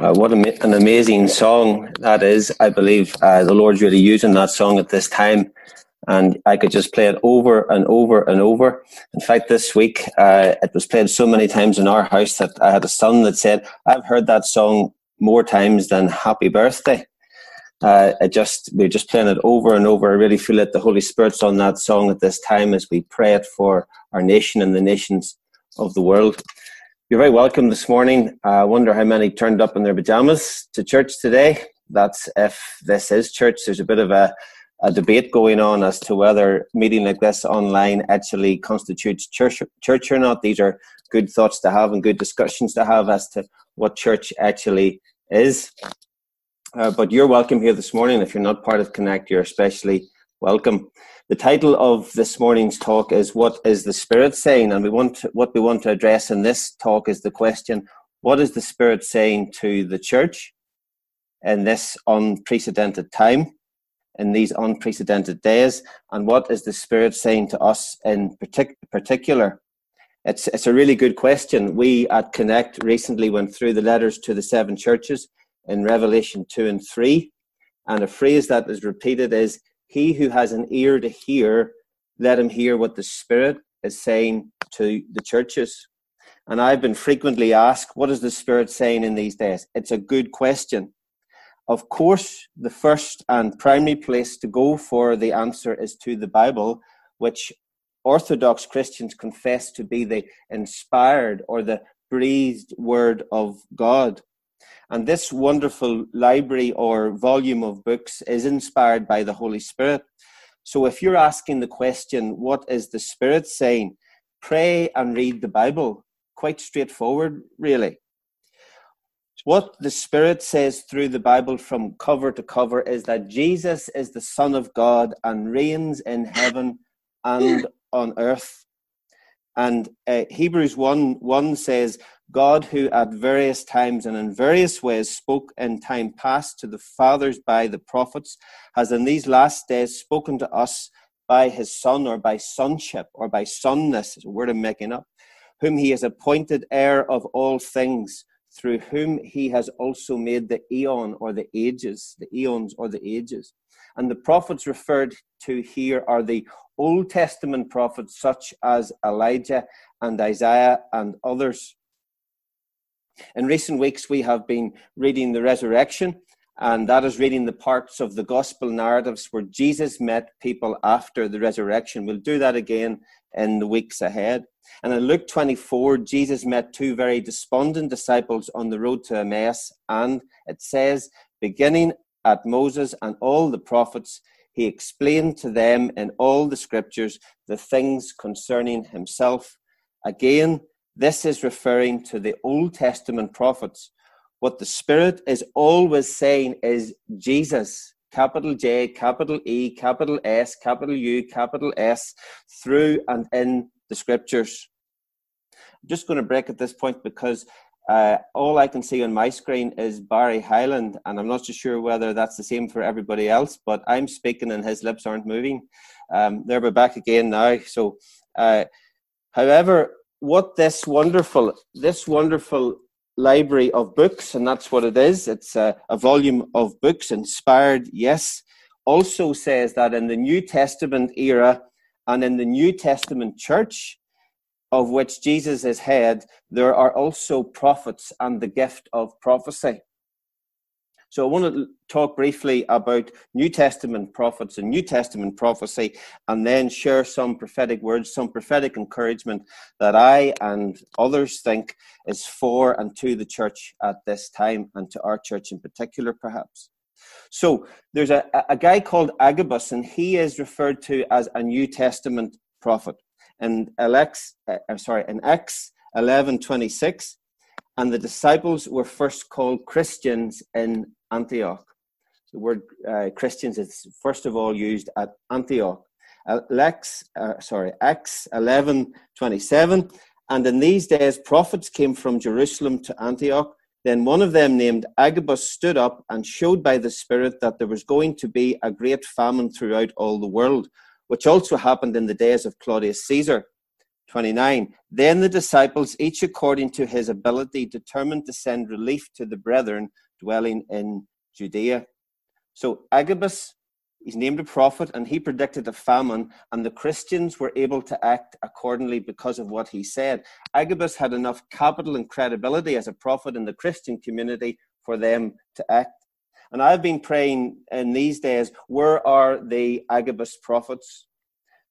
Uh, what an amazing song that is. I believe uh, the Lord's really using that song at this time. And I could just play it over and over and over. In fact, this week, uh, it was played so many times in our house that I had a son that said, I've heard that song more times than Happy Birthday. Uh, it just we're just playing it over and over. I really feel that the Holy Spirit's on that song at this time as we pray it for our nation and the nations of the world. You're very welcome this morning. I wonder how many turned up in their pajamas to church today. That's if this is church. There's a bit of a, a debate going on as to whether meeting like this online actually constitutes church, church or not. These are good thoughts to have and good discussions to have as to what church actually is. Uh, but you're welcome here this morning. If you're not part of Connect, you're especially welcome. The title of this morning's talk is What is the Spirit saying? And we want to, what we want to address in this talk is the question What is the Spirit saying to the church in this unprecedented time, in these unprecedented days? And what is the Spirit saying to us in partic- particular? It's, it's a really good question. We at Connect recently went through the letters to the seven churches in Revelation 2 and 3. And a phrase that is repeated is he who has an ear to hear, let him hear what the Spirit is saying to the churches. And I've been frequently asked, what is the Spirit saying in these days? It's a good question. Of course, the first and primary place to go for the answer is to the Bible, which Orthodox Christians confess to be the inspired or the breathed word of God. And this wonderful library or volume of books is inspired by the Holy Spirit. So if you're asking the question, what is the Spirit saying? Pray and read the Bible. Quite straightforward, really. What the Spirit says through the Bible from cover to cover is that Jesus is the Son of God and reigns in heaven and on earth. And uh, Hebrews 1 1 says, God, who at various times and in various ways spoke in time past to the fathers by the prophets, has in these last days spoken to us by his Son or by sonship or by sonness, is a word I'm making up, whom he has appointed heir of all things, through whom he has also made the eon or the ages, the eons or the ages. And the prophets referred to here are the Old Testament prophets, such as Elijah and Isaiah and others. In recent weeks, we have been reading the resurrection, and that is reading the parts of the gospel narratives where Jesus met people after the resurrection. We'll do that again in the weeks ahead. And in Luke 24, Jesus met two very despondent disciples on the road to Emmaus, and it says, beginning at Moses and all the prophets, he explained to them in all the scriptures the things concerning himself. Again, this is referring to the Old Testament prophets. What the Spirit is always saying is Jesus, capital J, capital E, capital S, capital U, capital S, through and in the scriptures. I'm just going to break at this point because uh, all I can see on my screen is Barry Highland, and I'm not so sure whether that's the same for everybody else, but I'm speaking and his lips aren't moving. Um, there we're back again now. So, uh, however, what this wonderful this wonderful library of books and that's what it is. It's a, a, volume of books inspired yes. Also says that in the new testament era and in the new testament church of which jesus is head there are also prophets and the gift of prophecy so I want to talk briefly about New Testament prophets and New Testament prophecy, and then share some prophetic words, some prophetic encouragement that I and others think is for and to the church at this time, and to our church in particular, perhaps. So there's a, a guy called Agabus, and he is referred to as a New Testament prophet. And Alex, uh, sorry, in Acts 11:26, and the disciples were first called Christians in Antioch. The word uh, Christians is first of all used at Antioch. Uh, Lex, uh, sorry, Acts 11 27. And in these days, prophets came from Jerusalem to Antioch. Then one of them, named Agabus, stood up and showed by the Spirit that there was going to be a great famine throughout all the world, which also happened in the days of Claudius Caesar. 29. Then the disciples, each according to his ability, determined to send relief to the brethren dwelling in Judea. So Agabus, he's named a prophet, and he predicted a famine, and the Christians were able to act accordingly because of what he said. Agabus had enough capital and credibility as a prophet in the Christian community for them to act. And I've been praying in these days, where are the Agabus prophets?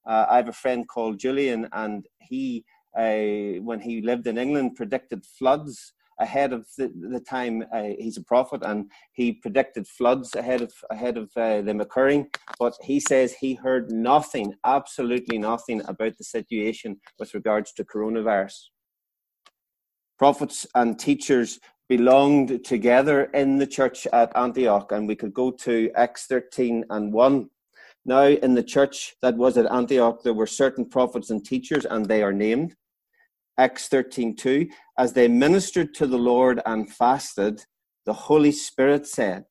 Uh, I have a friend called Julian, and he, uh, when he lived in England, predicted floods ahead of the, the time. Uh, he's a prophet, and he predicted floods ahead of ahead of uh, them occurring. But he says he heard nothing, absolutely nothing, about the situation with regards to coronavirus. Prophets and teachers belonged together in the church at Antioch, and we could go to Acts 13 and 1 now, in the church that was at Antioch, there were certain prophets and teachers, and they are named. Acts 13:2, as they ministered to the Lord and fasted, the Holy Spirit said,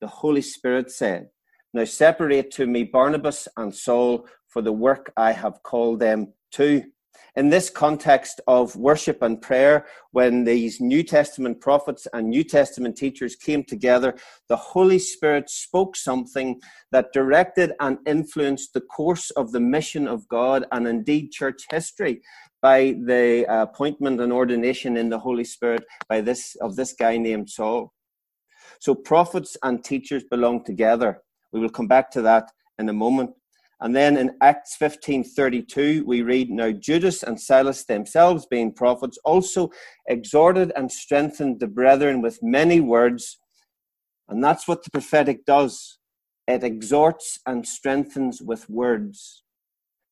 the Holy Spirit said, Now separate to me Barnabas and Saul for the work I have called them to. In this context of worship and prayer, when these New Testament prophets and New Testament teachers came together, the Holy Spirit spoke something that directed and influenced the course of the mission of God and indeed church history by the appointment and ordination in the Holy Spirit by this of this guy named Saul. So prophets and teachers belong together. We will come back to that in a moment. And then in Acts 15:32 we read now Judas and Silas themselves being prophets also exhorted and strengthened the brethren with many words and that's what the prophetic does it exhorts and strengthens with words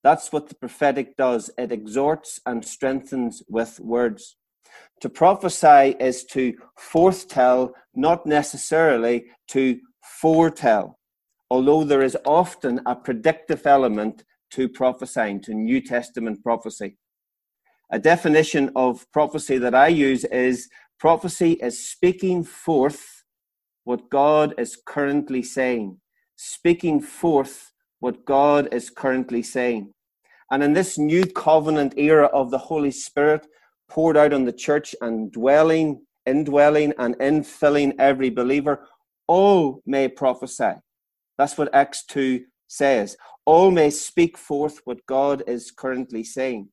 that's what the prophetic does. It exhorts and strengthens with words. To prophesy is to foretell not necessarily to foretell although there is often a predictive element to prophesying, to New Testament prophecy. A definition of prophecy that I use is prophecy is speaking forth what God is currently saying, speaking forth what God is currently saying. And in this new covenant era of the Holy Spirit poured out on the church and dwelling, indwelling, and infilling every believer, all may prophesy. That's what Acts 2 says. All may speak forth what God is currently saying.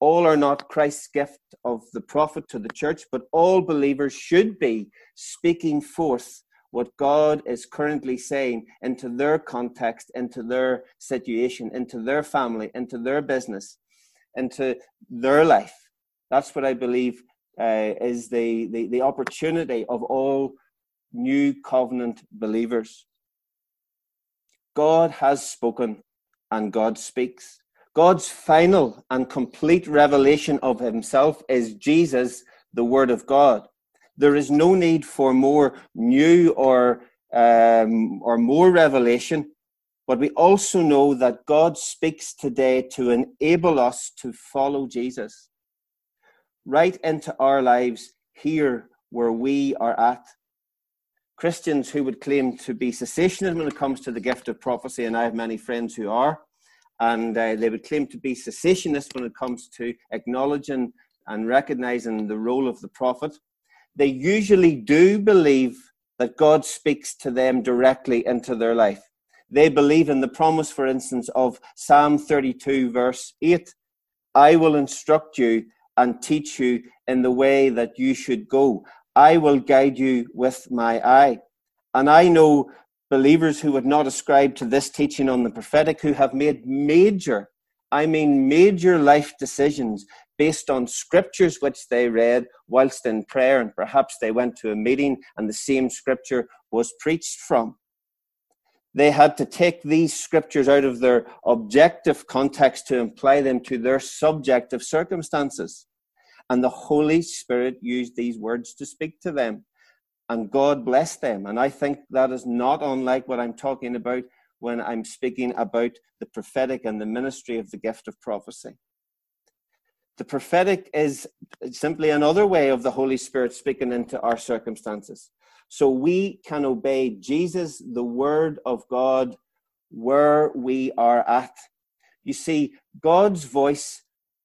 All are not Christ's gift of the prophet to the church, but all believers should be speaking forth what God is currently saying into their context, into their situation, into their family, into their business, into their life. That's what I believe uh, is the, the, the opportunity of all new covenant believers. God has spoken and God speaks. God's final and complete revelation of himself is Jesus, the Word of God. There is no need for more new or, um, or more revelation, but we also know that God speaks today to enable us to follow Jesus right into our lives here where we are at. Christians who would claim to be cessationists when it comes to the gift of prophecy, and I have many friends who are, and uh, they would claim to be cessationists when it comes to acknowledging and recognizing the role of the prophet. They usually do believe that God speaks to them directly into their life. They believe in the promise, for instance, of Psalm 32, verse 8 I will instruct you and teach you in the way that you should go. I will guide you with my eye. And I know believers who would not ascribe to this teaching on the prophetic who have made major, I mean major life decisions based on scriptures which they read whilst in prayer, and perhaps they went to a meeting and the same scripture was preached from. They had to take these scriptures out of their objective context to apply them to their subjective circumstances. And the Holy Spirit used these words to speak to them. And God blessed them. And I think that is not unlike what I'm talking about when I'm speaking about the prophetic and the ministry of the gift of prophecy. The prophetic is simply another way of the Holy Spirit speaking into our circumstances. So we can obey Jesus, the Word of God, where we are at. You see, God's voice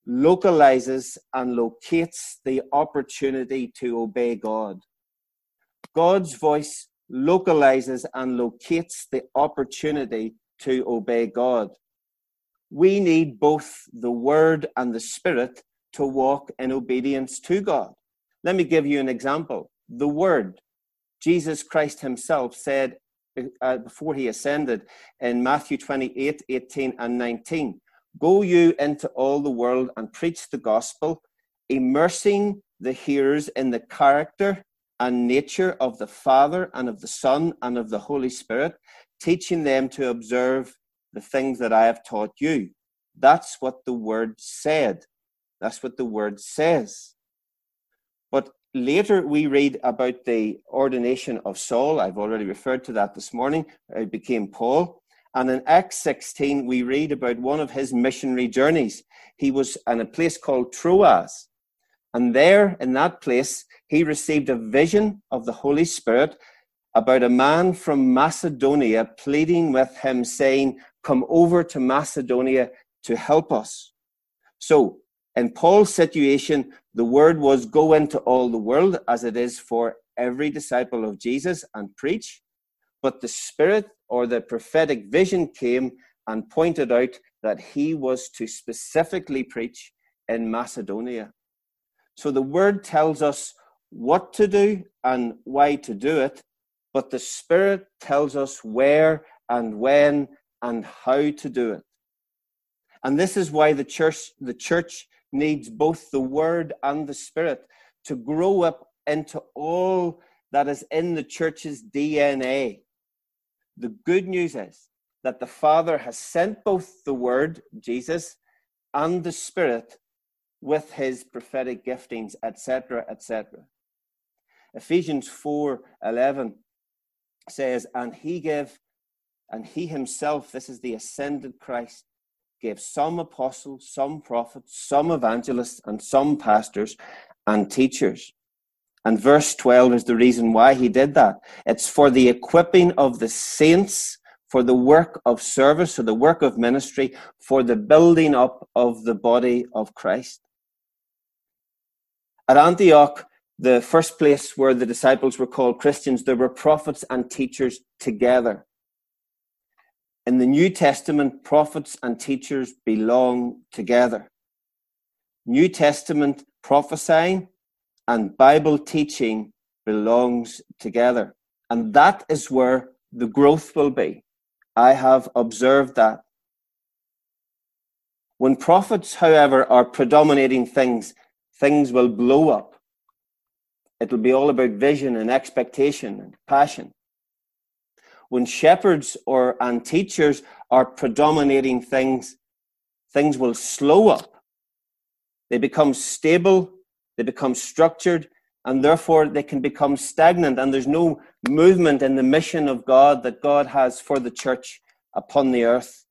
localizes and locates the opportunity to obey God. God's voice localizes and locates the opportunity to obey God. We need both the Word and the Spirit to walk in obedience to God. Let me give you an example. The Word, Jesus Christ Himself said uh, before He ascended in Matthew 28 18 and 19 Go you into all the world and preach the gospel, immersing the hearers in the character and nature of the Father and of the Son and of the Holy Spirit, teaching them to observe the things that I have taught you. That's what the word said. That's what the word says. But later we read about the ordination of Saul. I've already referred to that this morning. It became Paul. And in Acts 16, we read about one of his missionary journeys. He was in a place called Troas. And there, in that place, he received a vision of the Holy Spirit about a man from Macedonia pleading with him, saying, Come over to Macedonia to help us. So, in Paul's situation, the word was go into all the world, as it is for every disciple of Jesus, and preach. But the Spirit or the prophetic vision came and pointed out that he was to specifically preach in Macedonia. So the word tells us what to do and why to do it, but the Spirit tells us where and when and how to do it. And this is why the church, the church needs both the word and the spirit to grow up into all that is in the church's DNA. The good news is that the Father has sent both the Word, Jesus, and the Spirit with his prophetic giftings, etc., etc. Ephesians 4 11 says, And he gave, and he himself, this is the ascended Christ, gave some apostles, some prophets, some evangelists, and some pastors and teachers and verse 12 is the reason why he did that. It's for the equipping of the saints for the work of service for the work of ministry, for the building up of the body of Christ. At Antioch, the first place where the disciples were called Christians, there were prophets and teachers together. In the New Testament, prophets and teachers belong together. New Testament prophesying and Bible teaching belongs together. And that is where the growth will be. I have observed that. When prophets, however, are predominating things, things will blow up. It'll be all about vision and expectation and passion. When shepherds or and teachers are predominating things, things will slow up. They become stable they become structured, and therefore they can become stagnant, and there's no movement in the mission of God that God has for the church upon the earth.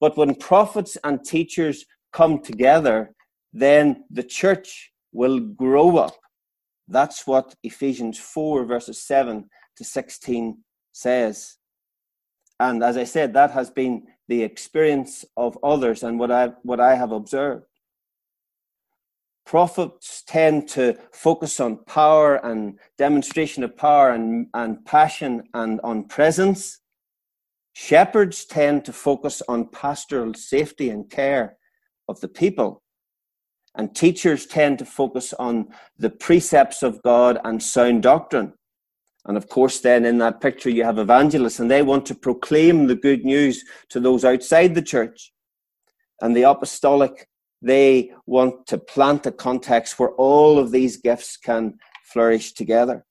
But when prophets and teachers come together, then the church will grow up. That's what Ephesians 4, verses 7 to 16 says. And as I said, that has been the experience of others and what I, what I have observed. Prophets tend to focus on power and demonstration of power and, and passion and on presence. Shepherds tend to focus on pastoral safety and care of the people. And teachers tend to focus on the precepts of God and sound doctrine. And of course, then in that picture, you have evangelists, and they want to proclaim the good news to those outside the church. And the apostolic they want to plant a context where all of these gifts can flourish together.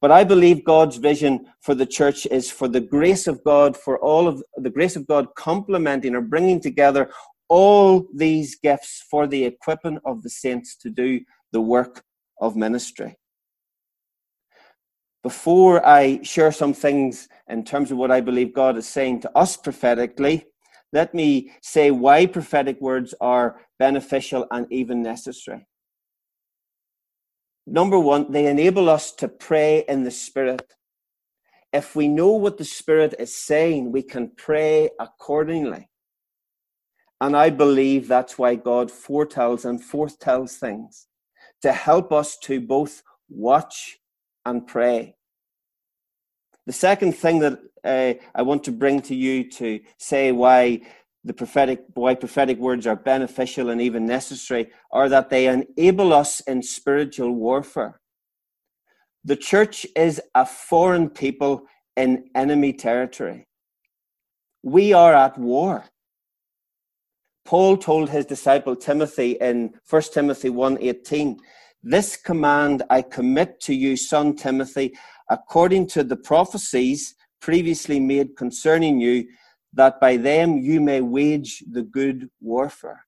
But I believe God's vision for the church is for the grace of God, for all of the grace of God complementing or bringing together all these gifts for the equipping of the saints to do the work of ministry. Before I share some things in terms of what I believe God is saying to us prophetically, let me say why prophetic words are beneficial and even necessary. Number one, they enable us to pray in the Spirit. If we know what the Spirit is saying, we can pray accordingly. And I believe that's why God foretells and foretells things to help us to both watch and pray. The second thing that uh, I want to bring to you to say why the prophetic why prophetic words are beneficial and even necessary are that they enable us in spiritual warfare. The church is a foreign people in enemy territory. We are at war. Paul told his disciple Timothy in 1 Timothy 1:18, "This command I commit to you, son Timothy, according to the prophecies previously made concerning you, that by them you may wage the good warfare.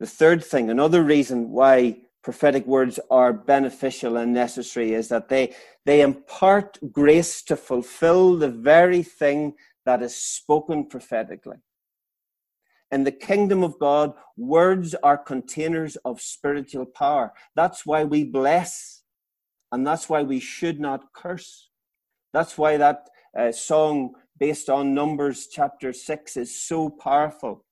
The third thing, another reason why prophetic words are beneficial and necessary is that they, they impart grace to fulfill the very thing that is spoken prophetically. In the kingdom of God, words are containers of spiritual power. That's why we bless and that's why we should not curse. That's why that uh, song based on Numbers chapter 6 is so powerful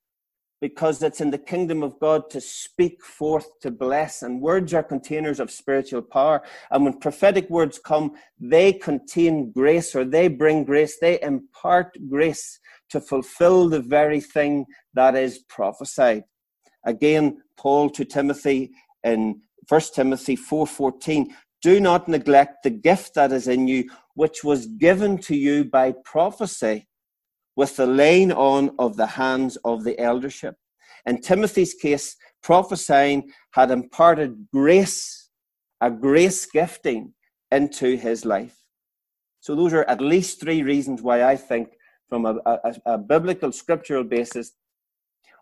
because it's in the kingdom of God to speak forth, to bless. And words are containers of spiritual power. And when prophetic words come, they contain grace or they bring grace, they impart grace to fulfill the very thing that is prophesied. Again, Paul to Timothy in 1 Timothy 4:14 do not neglect the gift that is in you, which was given to you by prophecy with the laying on of the hands of the eldership. In Timothy's case, prophesying had imparted grace, a grace gifting into his life. So, those are at least three reasons why I think, from a, a, a biblical scriptural basis,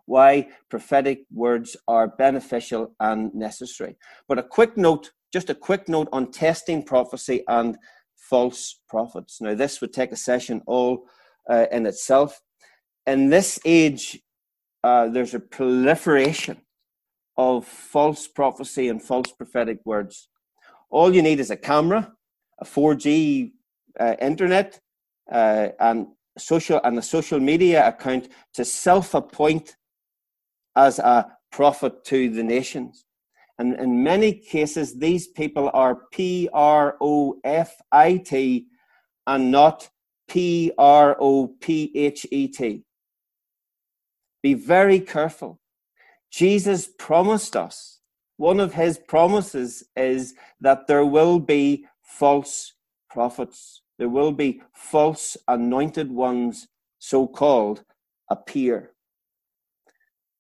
why prophetic words are beneficial and necessary. But a quick note just a quick note on testing prophecy and false prophets. Now, this would take a session all uh, in itself. In this age, uh, there's a proliferation of false prophecy and false prophetic words. All you need is a camera, a 4G uh, internet, uh, and social and a social media account to self-appoint as a prophet to the nations. And in many cases, these people are P R O F I T and not P R O P H E T. Be very careful. Jesus promised us, one of his promises is that there will be false prophets. There will be false anointed ones, so called, appear.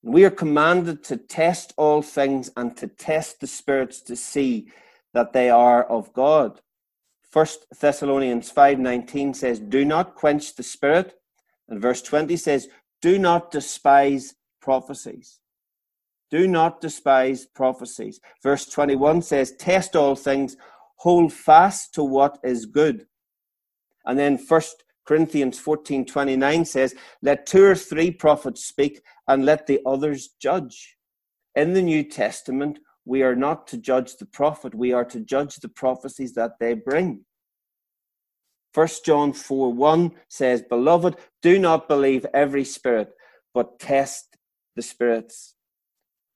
We are commanded to test all things and to test the spirits to see that they are of God. First Thessalonians 5:19 says, "Do not quench the spirit." And verse 20 says, "Do not despise prophecies." Do not despise prophecies. Verse 21 says, "Test all things, hold fast to what is good." And then first Corinthians 14 29 says, Let two or three prophets speak, and let the others judge. In the New Testament, we are not to judge the prophet, we are to judge the prophecies that they bring. 1 John 4 1 says, Beloved, do not believe every spirit, but test the spirits.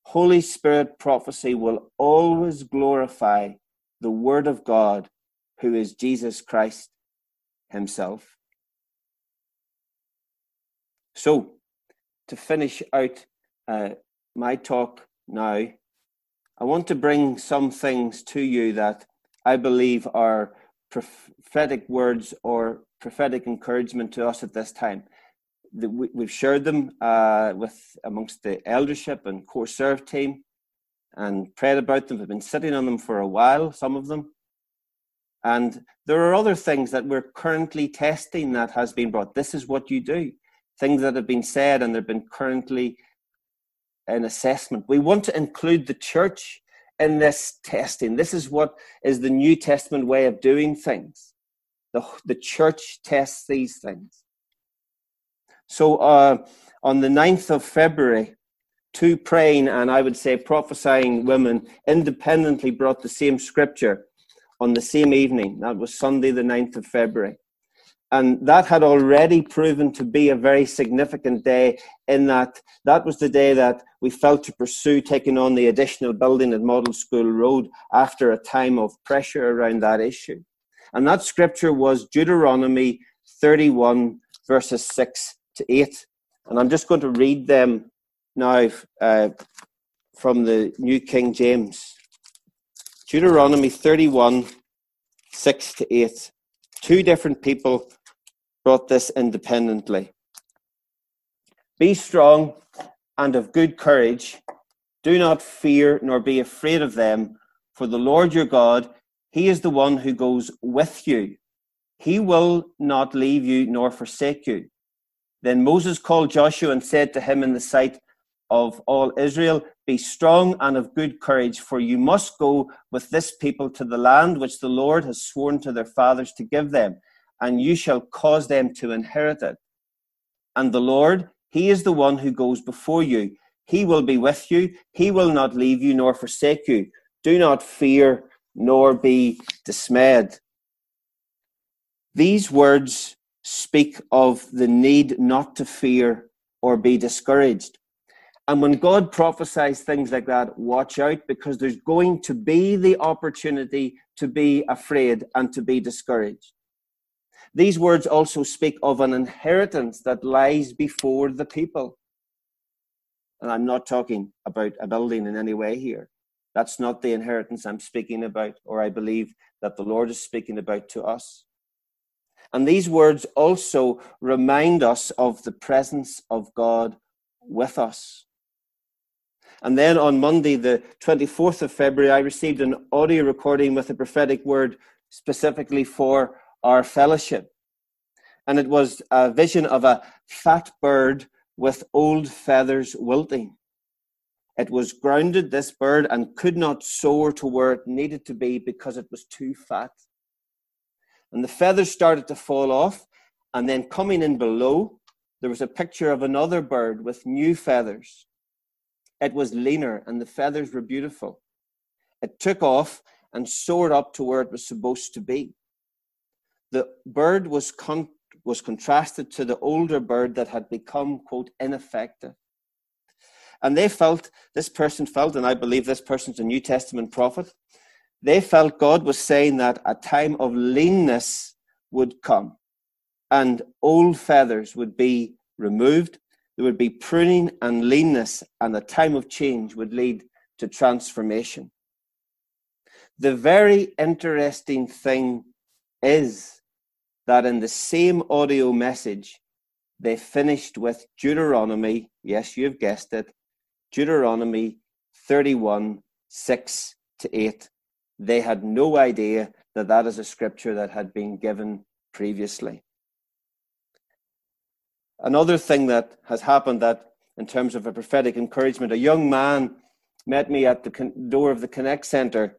Holy Spirit prophecy will always glorify the Word of God, who is Jesus Christ Himself. So, to finish out uh, my talk now, I want to bring some things to you that I believe are prophetic words or prophetic encouragement to us at this time. We've shared them uh, with amongst the eldership and core serve team and prayed about them. We've been sitting on them for a while, some of them. And there are other things that we're currently testing that has been brought. This is what you do things that have been said and they've been currently an assessment. We want to include the church in this testing. This is what is the New Testament way of doing things. The, the church tests these things. So uh, on the 9th of February, two praying and I would say prophesying women independently brought the same scripture on the same evening. That was Sunday, the 9th of February. And that had already proven to be a very significant day in that that was the day that we felt to pursue taking on the additional building at Model School Road after a time of pressure around that issue. And that scripture was Deuteronomy 31, verses 6 to 8. And I'm just going to read them now uh, from the New King James. Deuteronomy 31, 6 to 8. Two different people brought this independently. Be strong and of good courage. Do not fear nor be afraid of them, for the Lord your God, He is the one who goes with you. He will not leave you nor forsake you. Then Moses called Joshua and said to him in the sight of all Israel, Be strong and of good courage, for you must go with this people to the land which the Lord has sworn to their fathers to give them, and you shall cause them to inherit it. And the Lord, He is the one who goes before you. He will be with you. He will not leave you nor forsake you. Do not fear nor be dismayed. These words speak of the need not to fear or be discouraged. And when God prophesies things like that, watch out because there's going to be the opportunity to be afraid and to be discouraged. These words also speak of an inheritance that lies before the people. And I'm not talking about a building in any way here. That's not the inheritance I'm speaking about, or I believe that the Lord is speaking about to us. And these words also remind us of the presence of God with us. And then on Monday, the 24th of February, I received an audio recording with a prophetic word specifically for our fellowship. And it was a vision of a fat bird with old feathers wilting. It was grounded, this bird, and could not soar to where it needed to be because it was too fat and the feathers started to fall off. And then coming in below, there was a picture of another bird with new feathers. It was leaner, and the feathers were beautiful. It took off and soared up to where it was supposed to be. The bird was, con- was contrasted to the older bird that had become, quote, ineffective. And they felt, this person felt, and I believe this person's a New Testament prophet, they felt God was saying that a time of leanness would come and old feathers would be removed. There would be pruning and leanness, and a time of change would lead to transformation. The very interesting thing is that in the same audio message, they finished with Deuteronomy, yes, you've guessed it, Deuteronomy 31 6 to 8. They had no idea that that is a scripture that had been given previously. Another thing that has happened that, in terms of a prophetic encouragement, a young man met me at the door of the Connect Center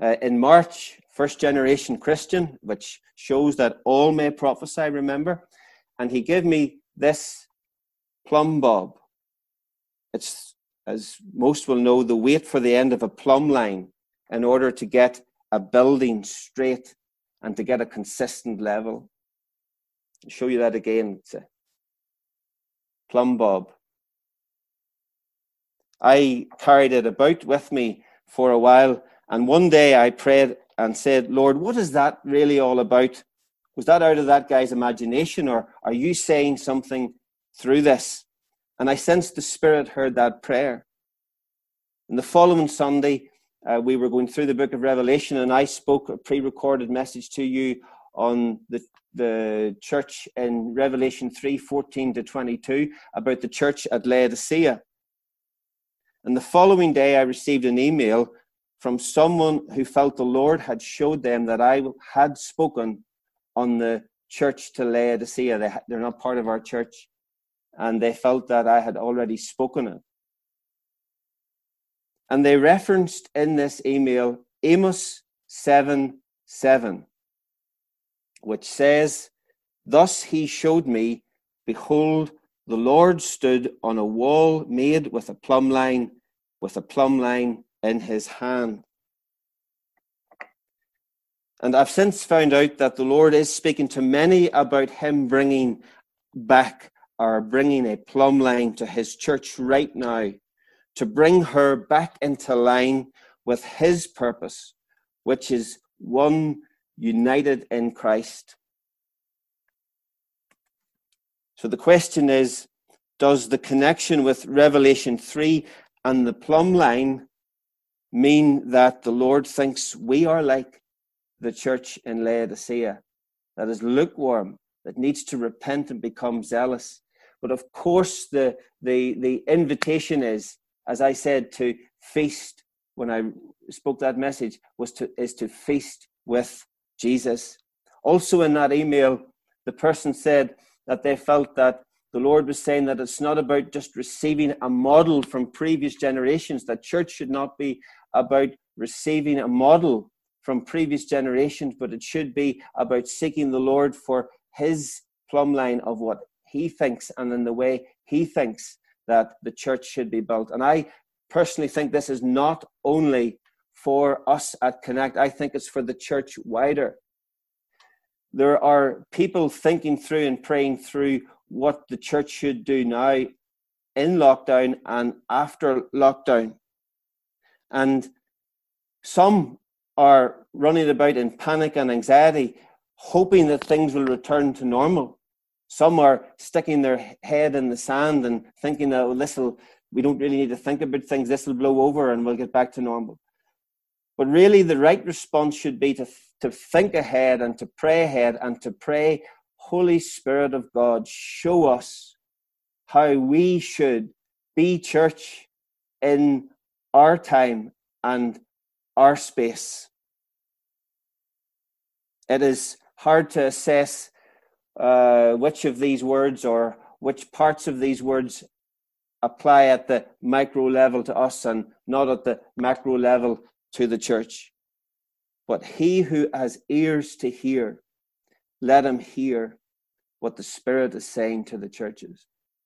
uh, in March, first generation Christian, which shows that all may prophesy, remember? And he gave me this plumb bob. It's, as most will know, the weight for the end of a plumb line in order to get a building straight and to get a consistent level. I'll show you that again. It's a plumb bob. I carried it about with me for a while, and one day I prayed and said, Lord, what is that really all about? Was that out of that guy's imagination, or are you saying something through this? And I sensed the Spirit heard that prayer. And the following Sunday, uh, we were going through the book of Revelation, and I spoke a pre recorded message to you on the, the church in Revelation 3 14 to 22 about the church at Laodicea. And the following day, I received an email from someone who felt the Lord had showed them that I had spoken on the church to Laodicea. They, they're not part of our church, and they felt that I had already spoken it. And they referenced in this email Amos 7 7, which says, Thus he showed me, behold, the Lord stood on a wall made with a plumb line, with a plumb line in his hand. And I've since found out that the Lord is speaking to many about Him bringing back or bringing a plumb line to His church right now, to bring her back into line with His purpose, which is one united in Christ. So the question is Does the connection with Revelation 3 and the plumb line mean that the Lord thinks we are like the church in Laodicea, that is lukewarm, that needs to repent and become zealous? But of course, the, the, the invitation is, as I said, to feast when I spoke that message, was to, is to feast with Jesus. Also, in that email, the person said that they felt that the Lord was saying that it's not about just receiving a model from previous generations, that church should not be about receiving a model from previous generations, but it should be about seeking the Lord for his plumb line of what he thinks and in the way he thinks that the church should be built. And I personally think this is not only for us at Connect, I think it's for the church wider. There are people thinking through and praying through what the church should do now in lockdown and after lockdown. And some are running about in panic and anxiety, hoping that things will return to normal. Some are sticking their head in the sand and thinking that oh, this will, we don't really need to think about things, this will blow over and we'll get back to normal. But really, the right response should be to, to think ahead and to pray ahead and to pray, Holy Spirit of God, show us how we should be church in our time and our space. It is hard to assess uh, which of these words or which parts of these words apply at the micro level to us and not at the macro level to the church. But he who has ears to hear, let him hear what the Spirit is saying to the churches.